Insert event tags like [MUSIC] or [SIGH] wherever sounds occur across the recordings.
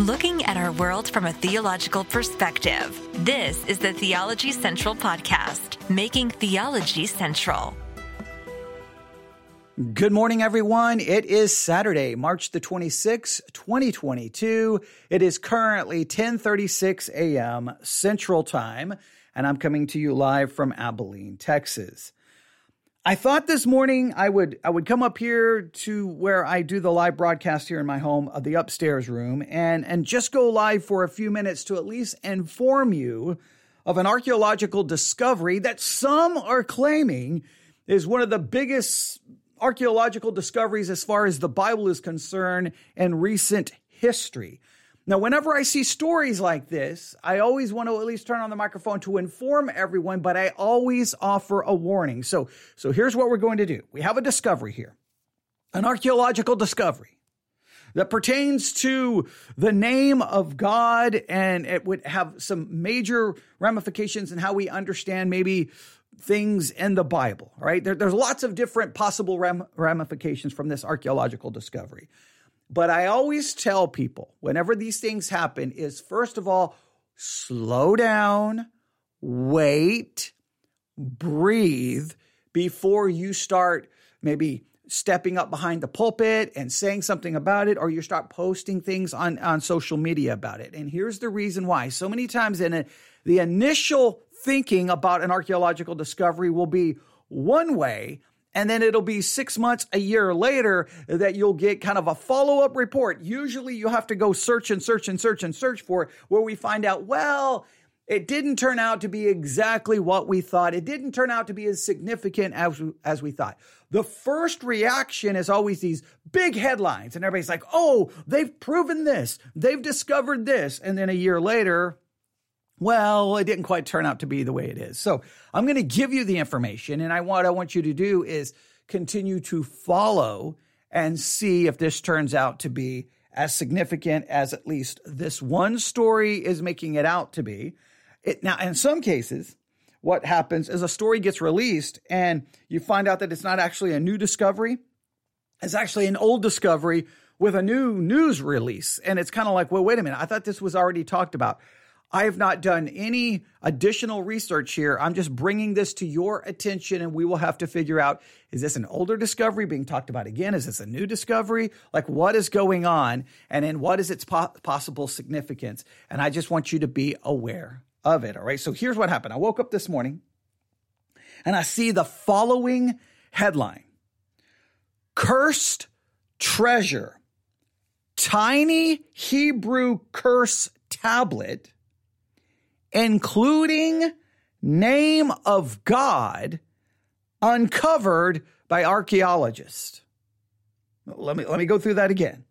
looking at our world from a theological perspective. This is the Theology Central Podcast, making theology central. Good morning, everyone. It is Saturday, March the 26th, 2022. It is currently 1036 a.m. Central Time, and I'm coming to you live from Abilene, Texas. I thought this morning I would I would come up here to where I do the live broadcast here in my home of the upstairs room and and just go live for a few minutes to at least inform you of an archaeological discovery that some are claiming is one of the biggest archaeological discoveries as far as the Bible is concerned in recent history. Now, whenever I see stories like this, I always want to at least turn on the microphone to inform everyone, but I always offer a warning. So, so here's what we're going to do. We have a discovery here, an archaeological discovery that pertains to the name of God, and it would have some major ramifications in how we understand maybe things in the Bible, right? There, there's lots of different possible ram- ramifications from this archaeological discovery. But I always tell people whenever these things happen is first of all, slow down, wait, breathe before you start maybe stepping up behind the pulpit and saying something about it, or you start posting things on, on social media about it. And here's the reason why. So many times in a, the initial thinking about an archaeological discovery will be one way, and then it'll be six months, a year later that you'll get kind of a follow up report. Usually you have to go search and search and search and search for it, where we find out, well, it didn't turn out to be exactly what we thought. It didn't turn out to be as significant as, as we thought. The first reaction is always these big headlines, and everybody's like, oh, they've proven this, they've discovered this. And then a year later, well, it didn't quite turn out to be the way it is. So I'm going to give you the information. And I, what I want you to do is continue to follow and see if this turns out to be as significant as at least this one story is making it out to be. It, now, in some cases, what happens is a story gets released and you find out that it's not actually a new discovery. It's actually an old discovery with a new news release. And it's kind of like, well, wait a minute. I thought this was already talked about. I have not done any additional research here. I'm just bringing this to your attention, and we will have to figure out is this an older discovery being talked about again? Is this a new discovery? Like, what is going on? And then what is its po- possible significance? And I just want you to be aware of it. All right. So here's what happened I woke up this morning and I see the following headline Cursed Treasure, Tiny Hebrew Curse Tablet including name of God uncovered by archaeologists. Let me let me go through that again.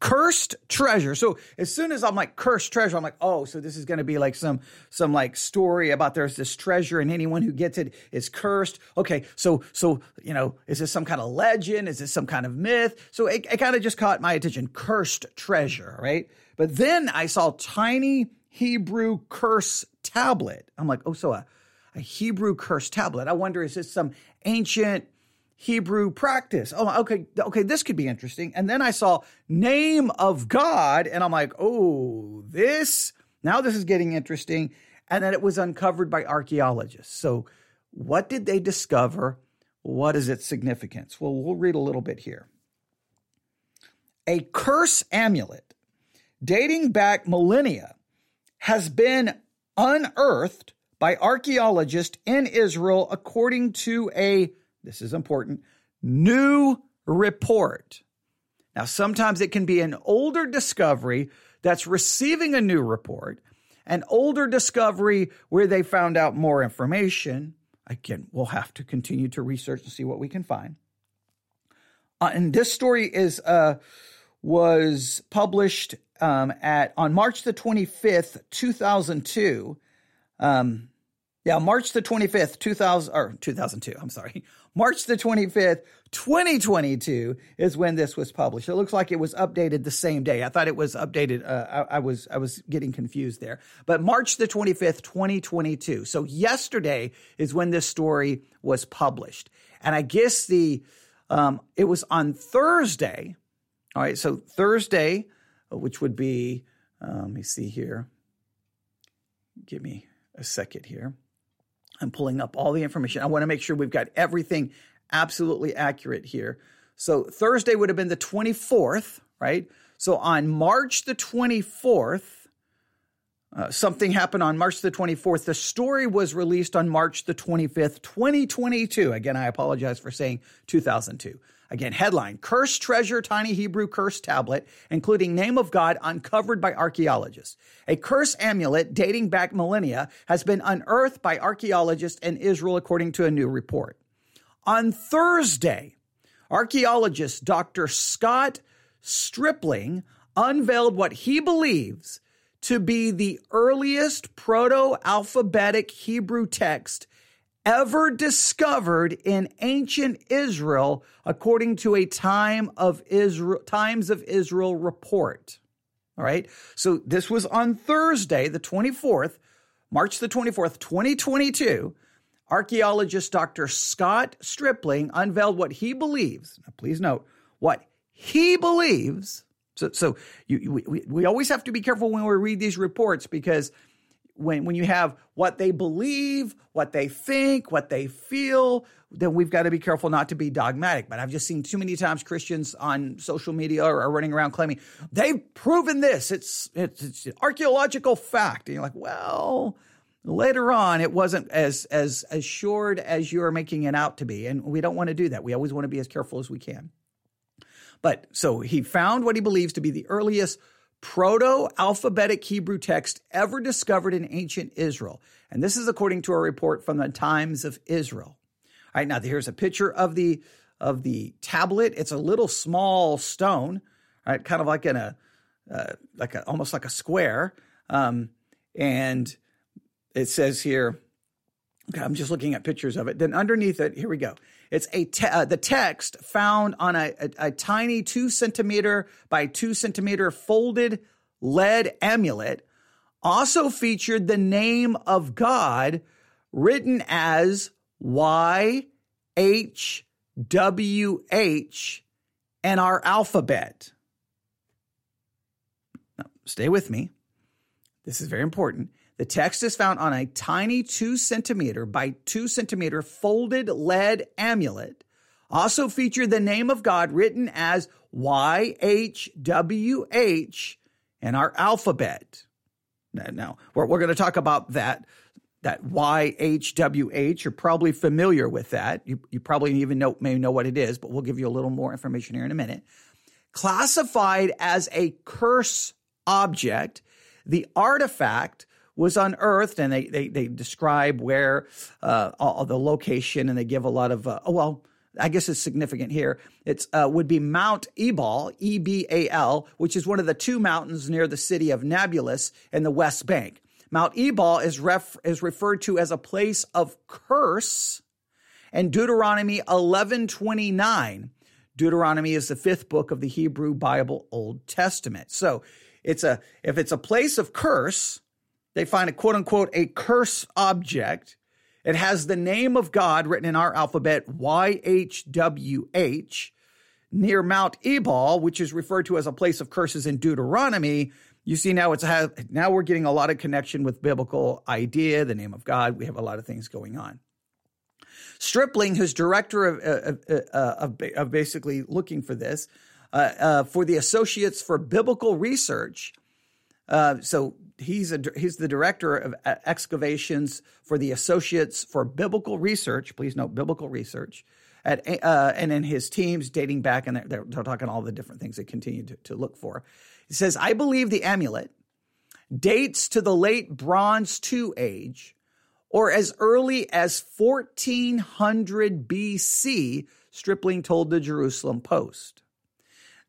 Cursed treasure. So as soon as I'm like cursed treasure, I'm like, oh, so this is going to be like some some like story about there's this treasure and anyone who gets it is cursed. Okay, so so you know, is this some kind of legend? Is this some kind of myth? So it, it kind of just caught my attention. Cursed treasure, right? But then I saw tiny Hebrew curse tablet. I'm like, oh, so a, a Hebrew curse tablet. I wonder, is this some ancient Hebrew practice? Oh, okay, okay, this could be interesting. And then I saw name of God, and I'm like, oh, this, now this is getting interesting. And then it was uncovered by archaeologists. So, what did they discover? What is its significance? Well, we'll read a little bit here. A curse amulet dating back millennia has been unearthed by archaeologists in Israel according to a, this is important, new report. Now, sometimes it can be an older discovery that's receiving a new report, an older discovery where they found out more information. Again, we'll have to continue to research and see what we can find. Uh, and this story is uh, was published um, at on March the 25th, 2002. Um, yeah, March the 25th, 2000 or 2002, I'm sorry. [LAUGHS] March the 25th, 2022 is when this was published. It looks like it was updated the same day. I thought it was updated uh, I, I was I was getting confused there. But March the 25th, 2022. So yesterday is when this story was published. And I guess the um, it was on Thursday. All right, so Thursday which would be, uh, let me see here. Give me a second here. I'm pulling up all the information. I want to make sure we've got everything absolutely accurate here. So Thursday would have been the 24th, right? So on March the 24th, uh, something happened on March the 24th. The story was released on March the 25th, 2022. Again, I apologize for saying 2002. Again, headline Cursed Treasure Tiny Hebrew Curse Tablet, including Name of God uncovered by archaeologists. A curse amulet dating back millennia has been unearthed by archaeologists in Israel, according to a new report. On Thursday, archaeologist Dr. Scott Stripling unveiled what he believes to be the earliest proto alphabetic Hebrew text ever discovered in ancient Israel, according to a time of Israel, Times of Israel report. All right. So this was on Thursday, the 24th, March the 24th, 2022. Archaeologist Dr. Scott Stripling unveiled what he believes. Please note what he believes. So, so you, we, we always have to be careful when we read these reports because when when you have what they believe, what they think, what they feel, then we've got to be careful not to be dogmatic. But I've just seen too many times Christians on social media are, are running around claiming they've proven this. It's it's, it's an archaeological fact, and you're like, well. Later on, it wasn't as as assured as you're making it out to be, and we don't want to do that. We always want to be as careful as we can. But so he found what he believes to be the earliest proto alphabetic Hebrew text ever discovered in ancient Israel. And this is according to a report from the Times of Israel. All right, now here's a picture of the of the tablet. It's a little small stone, right? Kind of like in a uh, like a, almost like a square. Um, and it says here, okay, I'm just looking at pictures of it. Then underneath it, here we go. It's a te- uh, the text found on a, a, a tiny two centimeter by two centimeter folded lead amulet also featured the name of God written as Y H W H and our alphabet. Now, stay with me. This is very important. The text is found on a tiny two centimeter by two centimeter folded lead amulet, also featured the name of God written as YHWH in our alphabet. Now, we're, we're going to talk about that that YHWH. You're probably familiar with that. You, you probably even know, may know what it is, but we'll give you a little more information here in a minute. Classified as a curse object, the artifact was unearthed, and they they, they describe where uh, all, the location, and they give a lot of uh, oh well. I guess it's significant here. It uh, would be Mount Ebal, E B A L, which is one of the two mountains near the city of Nablus in the West Bank. Mount Ebal is ref- is referred to as a place of curse, and Deuteronomy eleven twenty nine. Deuteronomy is the fifth book of the Hebrew Bible Old Testament. So it's a if it's a place of curse, they find a quote unquote a curse object. It has the name of God written in our alphabet, YHWH, near Mount Ebal, which is referred to as a place of curses in Deuteronomy. You see now it's now we're getting a lot of connection with biblical idea, the name of God. We have a lot of things going on. Stripling, who's director of, of, of, of basically looking for this, uh, uh, for the Associates for Biblical Research. Uh, so he's a, he's the director of excavations for the Associates for Biblical Research. Please note biblical research. At, uh, and in his teams dating back, and they're, they're talking all the different things they continue to, to look for. He says, I believe the amulet dates to the late Bronze II age or as early as 1400 BC, Stripling told the Jerusalem Post.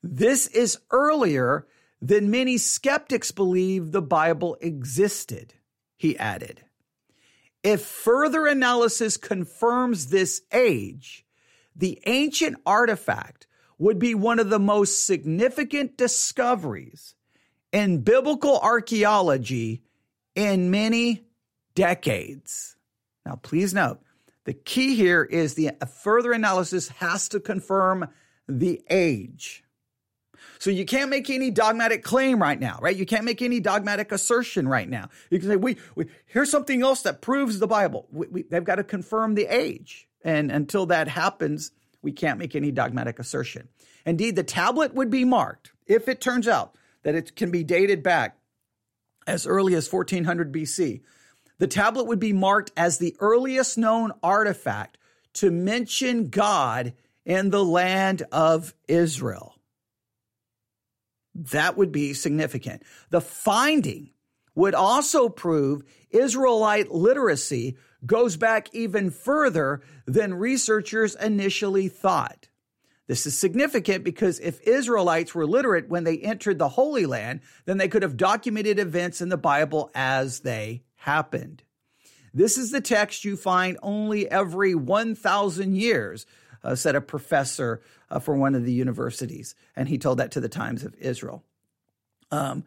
This is earlier than many skeptics believe the Bible existed, he added. If further analysis confirms this age, the ancient artifact would be one of the most significant discoveries in biblical archaeology in many decades. Now, please note, the key here is the further analysis has to confirm the age. So you can't make any dogmatic claim right now, right? You can't make any dogmatic assertion right now. You can say, we, we here's something else that proves the Bible. We, we, they've got to confirm the age. And until that happens, we can't make any dogmatic assertion. Indeed, the tablet would be marked if it turns out that it can be dated back as early as 1400 BC. The tablet would be marked as the earliest known artifact to mention God in the land of Israel. That would be significant. The finding would also prove Israelite literacy goes back even further than researchers initially thought. This is significant because if Israelites were literate when they entered the Holy Land, then they could have documented events in the Bible as they happened. This is the text you find only every 1,000 years, uh, said a professor uh, for one of the universities. And he told that to the Times of Israel. Um,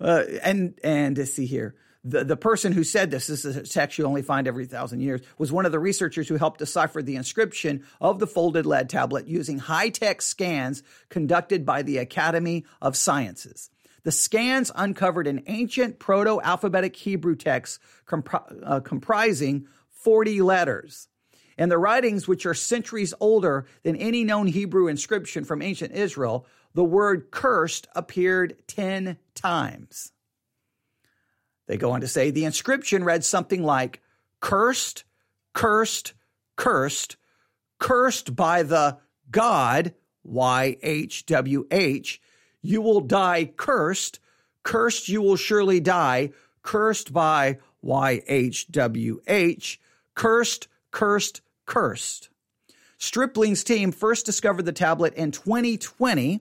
uh, and and to see here, the, the person who said this, this is a text you only find every thousand years, was one of the researchers who helped decipher the inscription of the folded lead tablet using high tech scans conducted by the Academy of Sciences. The scans uncovered an ancient proto alphabetic Hebrew text compri- uh, comprising 40 letters. And the writings, which are centuries older than any known Hebrew inscription from ancient Israel, the word cursed appeared 10 times. They go on to say the inscription read something like cursed, cursed, cursed, cursed by the God, YHWH. You will die cursed, cursed you will surely die, cursed by YHWH, cursed, cursed, cursed. Stripling's team first discovered the tablet in 2020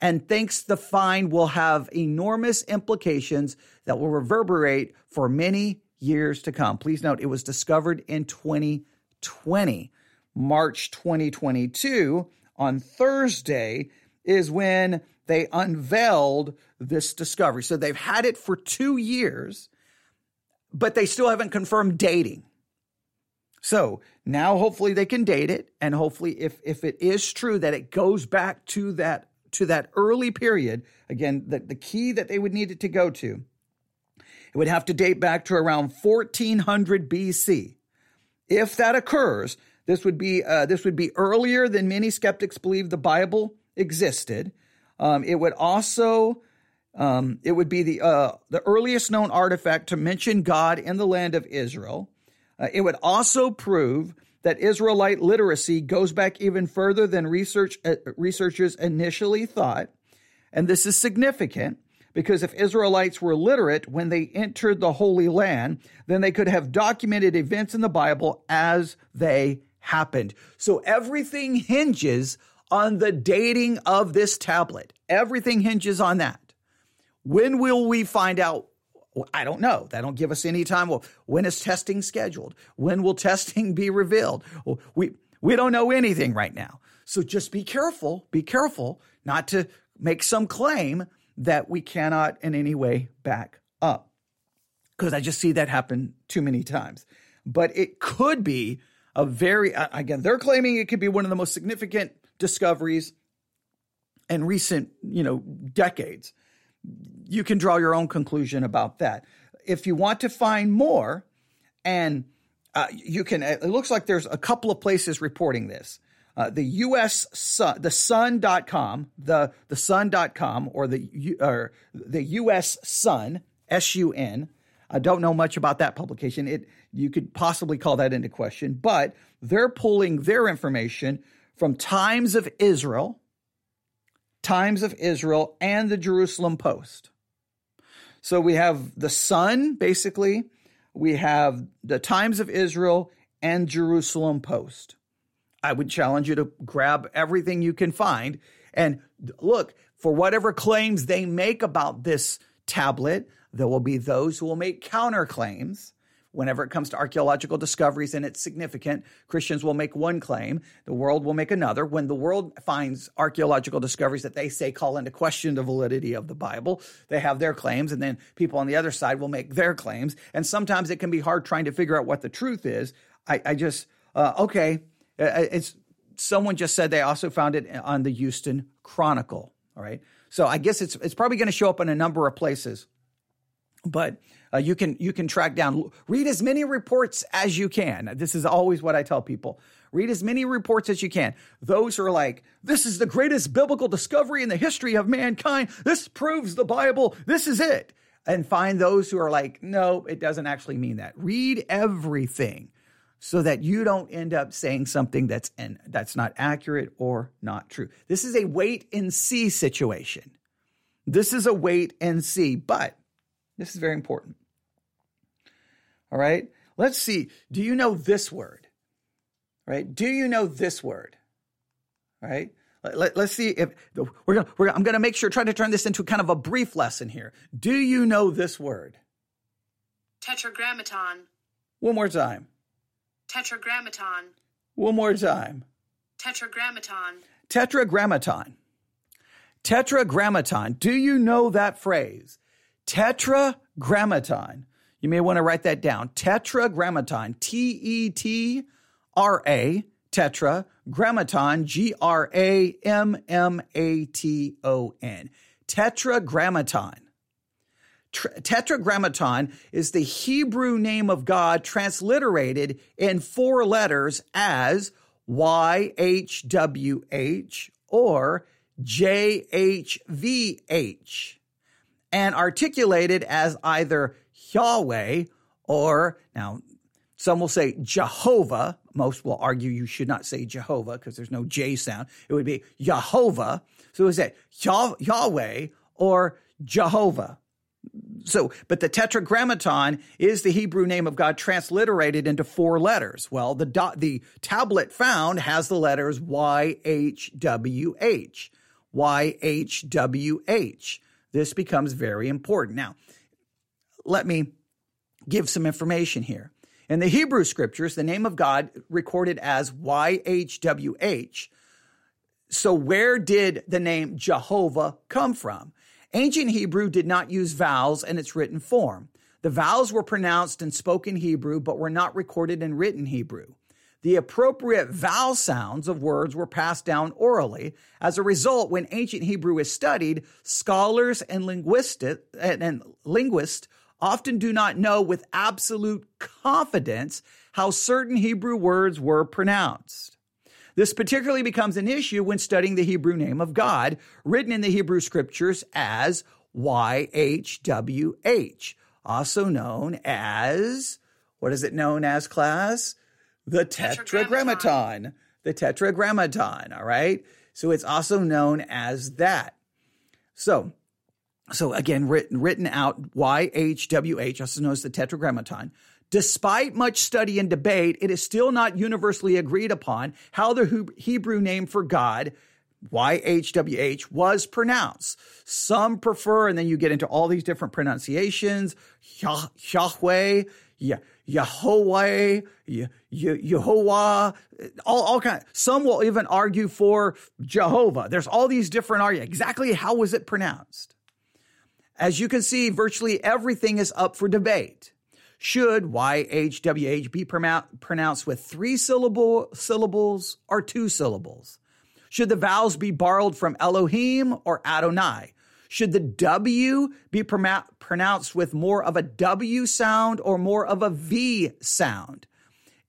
and thinks the find will have enormous implications that will reverberate for many years to come. Please note it was discovered in 2020. March 2022, on Thursday, is when they unveiled this discovery. So they've had it for two years, but they still haven't confirmed dating. So now hopefully they can date it. And hopefully, if, if it is true that it goes back to that to that early period, again, the, the key that they would need it to go to, it would have to date back to around 1400 BC. If that occurs, this would be uh, this would be earlier than many skeptics believe the Bible existed. Um, it would also um, it would be the uh, the earliest known artifact to mention God in the land of Israel. Uh, it would also prove that Israelite literacy goes back even further than research, uh, researchers initially thought. And this is significant because if Israelites were literate when they entered the Holy Land, then they could have documented events in the Bible as they happened. So everything hinges on the dating of this tablet. Everything hinges on that. When will we find out I don't know. They don't give us any time. Well, when is testing scheduled? When will [LAUGHS] testing be revealed? Well, we we don't know anything right now. So just be careful. Be careful not to make some claim that we cannot in any way back up. Because I just see that happen too many times. But it could be a very again, they're claiming it could be one of the most significant discoveries in recent, you know, decades you can draw your own conclusion about that. If you want to find more, and uh, you can, it looks like there's a couple of places reporting this. Uh, the U.S. Sun, the Sun.com, the the Sun.com, or the or the U.S. Sun, S-U-N. I don't know much about that publication. It you could possibly call that into question, but they're pulling their information from Times of Israel, Times of Israel, and the Jerusalem Post. So we have the Sun, basically, we have the Times of Israel and Jerusalem Post. I would challenge you to grab everything you can find and look for whatever claims they make about this tablet. There will be those who will make counterclaims whenever it comes to archaeological discoveries and it's significant, Christians will make one claim, the world will make another. When the world finds archaeological discoveries that they say call into question the validity of the Bible, they have their claims, and then people on the other side will make their claims. And sometimes it can be hard trying to figure out what the truth is. I, I just, uh, okay, uh, it's someone just said they also found it on the Houston Chronicle. All right. So I guess it's it's probably going to show up in a number of places, but uh, you can you can track down read as many reports as you can. This is always what I tell people. Read as many reports as you can. Those are like, this is the greatest biblical discovery in the history of mankind. This proves the Bible. This is it. And find those who are like, no, it doesn't actually mean that. Read everything so that you don't end up saying something that's and that's not accurate or not true. This is a wait and see situation. This is a wait and see, but this is very important. All right? Let's see. Do you know this word? right? Do you know this word? Right? Let, us see if we're gonna, we're, I'm going to make sure, try to turn this into kind of a brief lesson here. Do you know this word? Tetragrammaton. One more time. Tetragrammaton. One more time. Tetragrammaton. Tetragrammaton. Tetragrammaton. Do you know that phrase? Tetragrammaton. You may want to write that down. Tetragrammaton. T E T R A, tetra, grammaton, G R A M M A T O N. Tetragrammaton. tetragrammaton is the Hebrew name of God transliterated in four letters as YHWH or JHVH and articulated as either Yahweh or, now some will say Jehovah. Most will argue you should not say Jehovah because there's no J sound. It would be Jehovah. So is that Yahweh or Jehovah? So, but the tetragrammaton is the Hebrew name of God transliterated into four letters. Well, the dot, the tablet found has the letters YHWH. YHWH. This becomes very important. Now, let me give some information here. In the Hebrew scriptures, the name of God recorded as YHWH. So, where did the name Jehovah come from? Ancient Hebrew did not use vowels in its written form. The vowels were pronounced and spoken Hebrew, but were not recorded in written Hebrew. The appropriate vowel sounds of words were passed down orally. As a result, when ancient Hebrew is studied, scholars and linguists, and linguists often do not know with absolute confidence how certain Hebrew words were pronounced. This particularly becomes an issue when studying the Hebrew name of God, written in the Hebrew scriptures as YHWH, also known as, what is it known as, class? The Tetragrammaton. The Tetragrammaton, all right? So it's also known as that. So so again, written, written out YHWH, also known as the Tetragrammaton. Despite much study and debate, it is still not universally agreed upon how the Hebrew name for God, YHWH, was pronounced. Some prefer, and then you get into all these different pronunciations, Yahweh, Yahweh, Yehovah, all, all kind. Some will even argue for Jehovah. There's all these different arguments. Exactly how was it pronounced? As you can see, virtually everything is up for debate. Should YHWH be pronounced with three syllable, syllables or two syllables? Should the vowels be borrowed from Elohim or Adonai? Should the W be pronounced with more of a W sound or more of a V sound?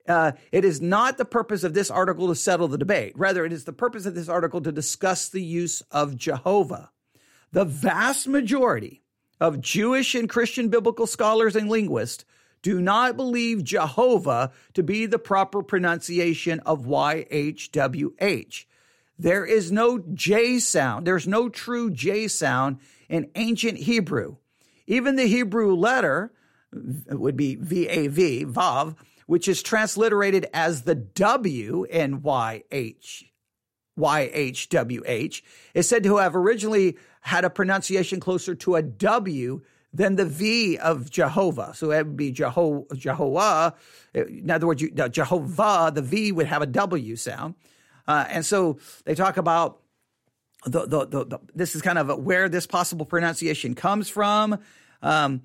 Uh, it is not the purpose of this article to settle the debate. Rather, it is the purpose of this article to discuss the use of Jehovah. The vast majority of Jewish and Christian biblical scholars and linguists do not believe Jehovah to be the proper pronunciation of YHWH. There is no J sound. There's no true J sound in ancient Hebrew. Even the Hebrew letter would be VAV, Vav, which is transliterated as the W in YH, YHWH, is said to have originally had a pronunciation closer to a W than the V of Jehovah. So it would be Jeho- Jehovah. In other words, Jehovah, the V would have a W sound. Uh, and so they talk about the, the, the, the, this is kind of where this possible pronunciation comes from. Um,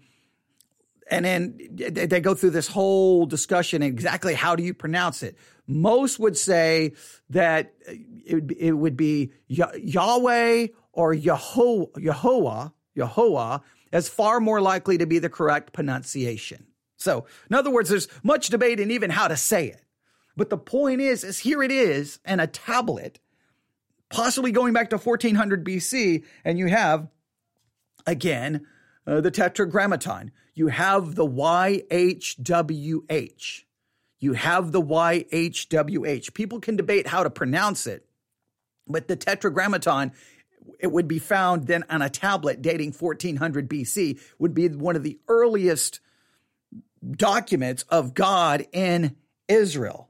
and then they go through this whole discussion exactly how do you pronounce it. Most would say that it, it would be Yahweh or Yehovah, Yehovah, Yehovah as far more likely to be the correct pronunciation. So, in other words, there's much debate in even how to say it. But the point is, is here it is, and a tablet, possibly going back to 1400 BC, and you have, again, uh, the Tetragrammaton. You have the YHWH. You have the YHWH. People can debate how to pronounce it, but the Tetragrammaton it would be found then on a tablet dating 1400 BC, would be one of the earliest documents of God in Israel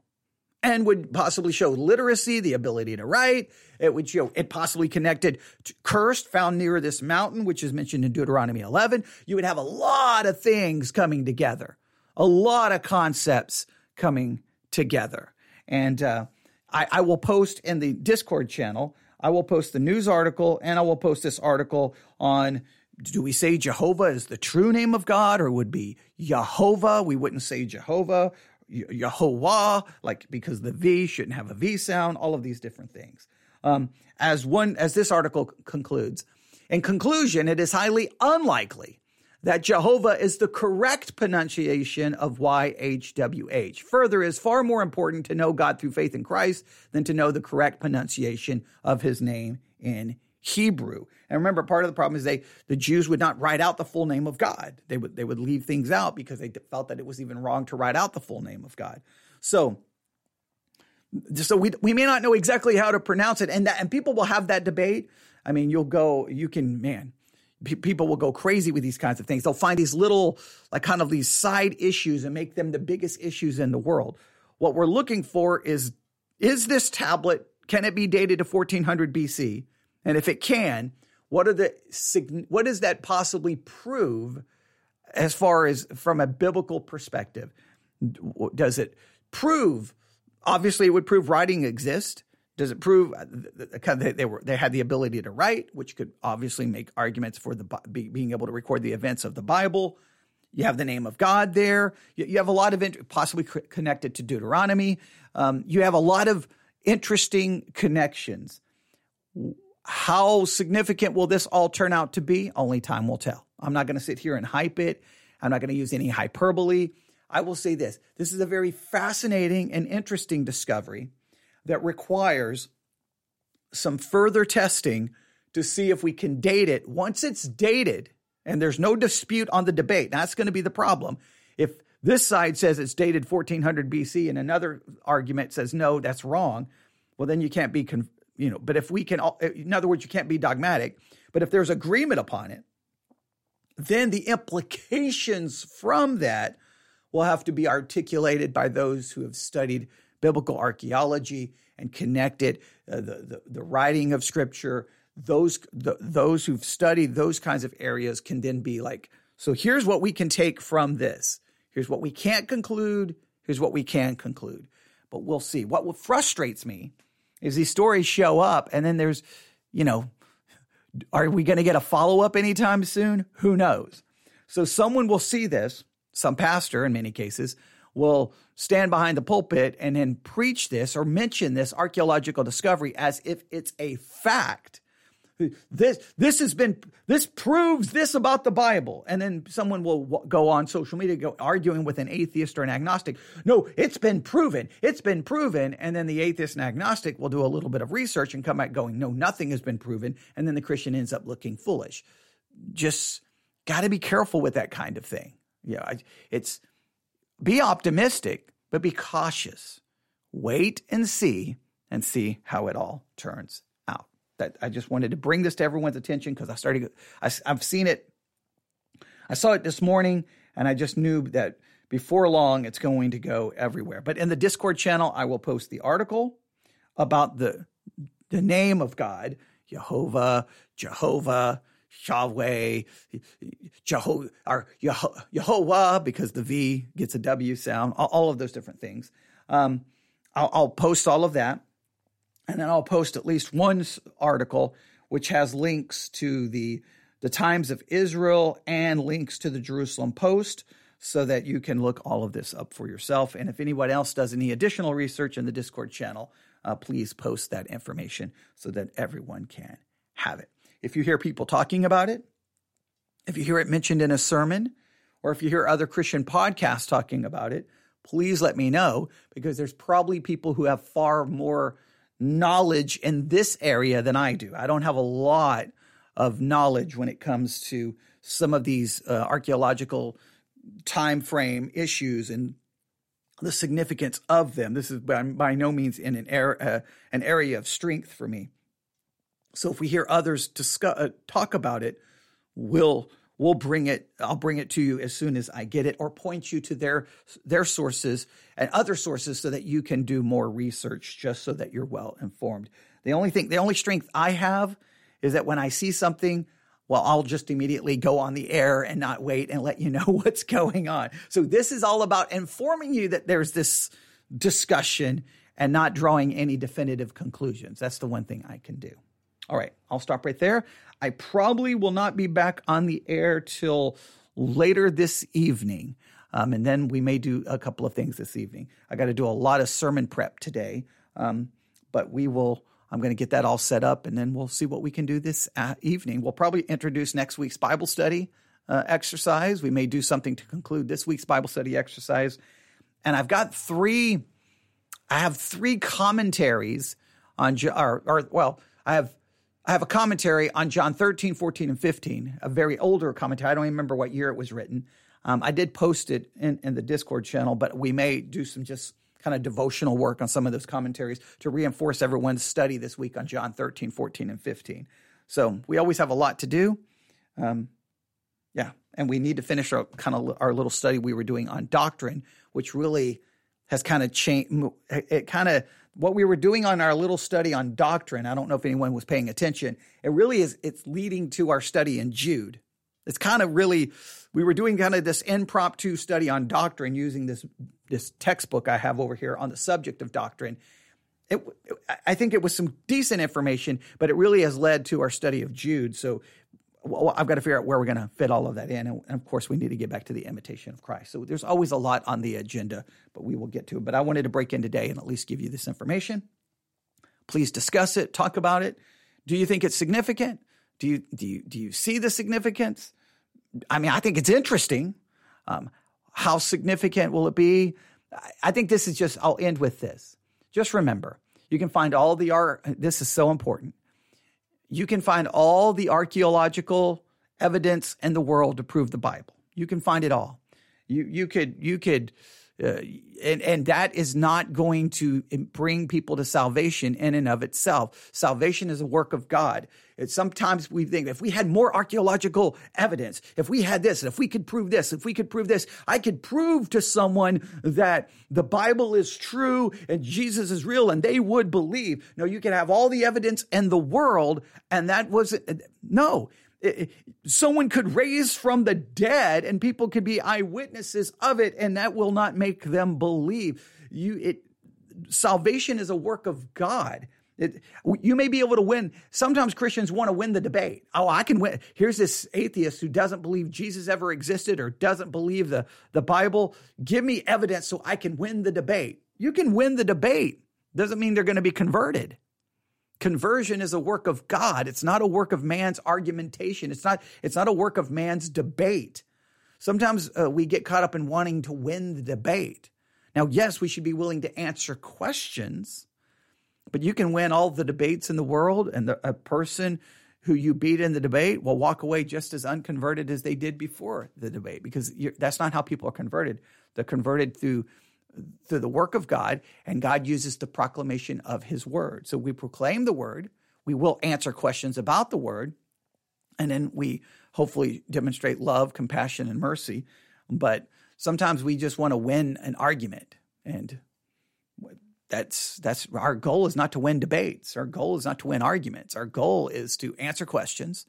and would possibly show literacy, the ability to write. It would show it possibly connected to cursed found near this mountain, which is mentioned in Deuteronomy 11. You would have a lot of things coming together, a lot of concepts coming together. And uh, I, I will post in the Discord channel I will post the news article and I will post this article on do we say Jehovah is the true name of God or would be Jehovah? We wouldn't say Jehovah, Yehovah, like because the V shouldn't have a V sound, all of these different things. Um, as one, as this article concludes, in conclusion, it is highly unlikely that Jehovah is the correct pronunciation of YHWH. Further, it is far more important to know God through faith in Christ than to know the correct pronunciation of his name in Hebrew. And remember, part of the problem is they the Jews would not write out the full name of God. They would they would leave things out because they felt that it was even wrong to write out the full name of God. So so we we may not know exactly how to pronounce it and that and people will have that debate. I mean, you'll go you can man, people will go crazy with these kinds of things. They'll find these little, like kind of these side issues and make them the biggest issues in the world. What we're looking for is is this tablet, can it be dated to 1400 BC? And if it can, what are the what does that possibly prove as far as from a biblical perspective? Does it prove obviously it would prove writing exists does it prove uh, they were they had the ability to write, which could obviously make arguments for the being able to record the events of the Bible? You have the name of God there. You have a lot of possibly connected to Deuteronomy. Um, you have a lot of interesting connections. How significant will this all turn out to be? Only time will tell. I'm not going to sit here and hype it. I'm not going to use any hyperbole. I will say this this is a very fascinating and interesting discovery that requires some further testing to see if we can date it. Once it's dated, and there's no dispute on the debate, that's going to be the problem. If this side says it's dated 1400 BC and another argument says no, that's wrong, well, then you can't be, you know, but if we can, in other words, you can't be dogmatic. But if there's agreement upon it, then the implications from that will have to be articulated by those who have studied biblical archaeology and connected uh, the, the, the writing of scripture. Those the, those who've studied those kinds of areas can then be like, so here's what we can take from this. Here's what we can't conclude. Here's what we can conclude. But we'll see. What frustrates me is these stories show up, and then there's, you know, are we going to get a follow up anytime soon? Who knows? So someone will see this, some pastor in many cases, will stand behind the pulpit and then preach this or mention this archaeological discovery as if it's a fact. This this has been this proves this about the Bible, and then someone will go on social media go arguing with an atheist or an agnostic. No, it's been proven. It's been proven, and then the atheist and agnostic will do a little bit of research and come back going, no, nothing has been proven, and then the Christian ends up looking foolish. Just got to be careful with that kind of thing. Yeah, it's be optimistic, but be cautious. Wait and see and see how it all turns out. That I just wanted to bring this to everyone's attention because I started I, I've seen it I saw it this morning and I just knew that before long it's going to go everywhere. But in the Discord channel, I will post the article about the the name of God, Jehovah, Jehovah, Yahweh, Jeho- or Yehovah, because the V gets a W sound, all, of those different things. Um, I'll, I'll, post all of that. And then I'll post at least one article which has links to the, the Times of Israel and links to the Jerusalem Post so that you can look all of this up for yourself. And if anyone else does any additional research in the Discord channel, uh, please post that information so that everyone can have it. If you hear people talking about it, if you hear it mentioned in a sermon, or if you hear other Christian podcasts talking about it, please let me know because there's probably people who have far more knowledge in this area than I do. I don't have a lot of knowledge when it comes to some of these uh, archaeological time frame issues and the significance of them. This is by, by no means in an, er, uh, an area of strength for me. So if we hear others discuss, uh, talk about it, we'll we'll bring it. I'll bring it to you as soon as I get it, or point you to their their sources and other sources so that you can do more research, just so that you're well informed. The only thing, the only strength I have is that when I see something, well, I'll just immediately go on the air and not wait and let you know [LAUGHS] what's going on. So this is all about informing you that there's this discussion and not drawing any definitive conclusions. That's the one thing I can do. All right, I'll stop right there. I probably will not be back on the air till later this evening. Um, and then we may do a couple of things this evening. I got to do a lot of sermon prep today, um, but we will. I'm going to get that all set up, and then we'll see what we can do this uh, evening. We'll probably introduce next week's Bible study uh, exercise. We may do something to conclude this week's Bible study exercise, and I've got three. I have three commentaries on, or, or well, I have I have a commentary on John 13, 14, and 15, a very older commentary. I don't even remember what year it was written. Um, I did post it in, in the Discord channel, but we may do some just kind of devotional work on some of those commentaries to reinforce everyone's study this week on John 13, 14, and 15. So we always have a lot to do. Um, yeah, and we need to finish our kind of our little study we were doing on doctrine, which really has kind of changed. It kind of what we were doing on our little study on doctrine. I don't know if anyone was paying attention. It really is. It's leading to our study in Jude. It's kind of really we were doing kind of this impromptu study on doctrine using this this textbook I have over here on the subject of doctrine. It, I think it was some decent information, but it really has led to our study of Jude. So well, I've got to figure out where we're going to fit all of that in. And of course, we need to get back to the imitation of Christ. So there's always a lot on the agenda, but we will get to it. But I wanted to break in today and at least give you this information. Please discuss it, talk about it. Do you think it's significant? Do you do you do you see the significance? I mean, I think it's interesting. Um, how significant will it be? I think this is just. I'll end with this. Just remember, you can find all the art. This is so important you can find all the archaeological evidence in the world to prove the Bible. You can find it all. You you could you could uh, and and that is not going to bring people to salvation in and of itself. Salvation is a work of God. It's sometimes we think if we had more archaeological evidence, if we had this, if we could prove this, if we could prove this, I could prove to someone that the Bible is true and Jesus is real and they would believe. No, you can have all the evidence in the world and that was no someone could raise from the dead and people could be eyewitnesses of it and that will not make them believe you it salvation is a work of god it, you may be able to win. Sometimes Christians want to win the debate. Oh, I can win. Here's this atheist who doesn't believe Jesus ever existed or doesn't believe the, the Bible. Give me evidence so I can win the debate. You can win the debate. Doesn't mean they're going to be converted. Conversion is a work of God. It's not a work of man's argumentation. It's not, it's not a work of man's debate. Sometimes uh, we get caught up in wanting to win the debate. Now, yes, we should be willing to answer questions, but you can win all the debates in the world, and the, a person who you beat in the debate will walk away just as unconverted as they did before the debate because that's not how people are converted. They're converted through through the work of God, and God uses the proclamation of his word. So we proclaim the word, we will answer questions about the word, and then we hopefully demonstrate love, compassion, and mercy. But sometimes we just want to win an argument. And that's that's our goal is not to win debates. Our goal is not to win arguments. Our goal is to answer questions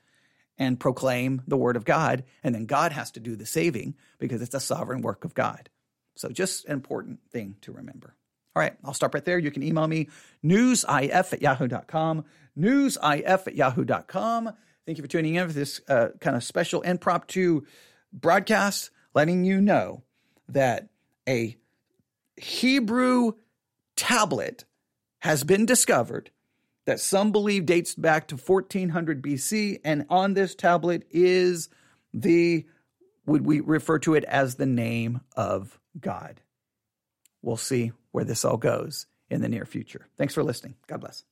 and proclaim the word of God. And then God has to do the saving because it's a sovereign work of God. So just an important thing to remember. All right, I'll stop right there. You can email me, newsif at yahoo.com, newsif at yahoo.com. Thank you for tuning in for this uh, kind of special impromptu broadcast, letting you know that a Hebrew tablet has been discovered that some believe dates back to 1400 BC. And on this tablet is the, would we refer to it as the name of God? We'll see where this all goes in the near future. Thanks for listening. God bless.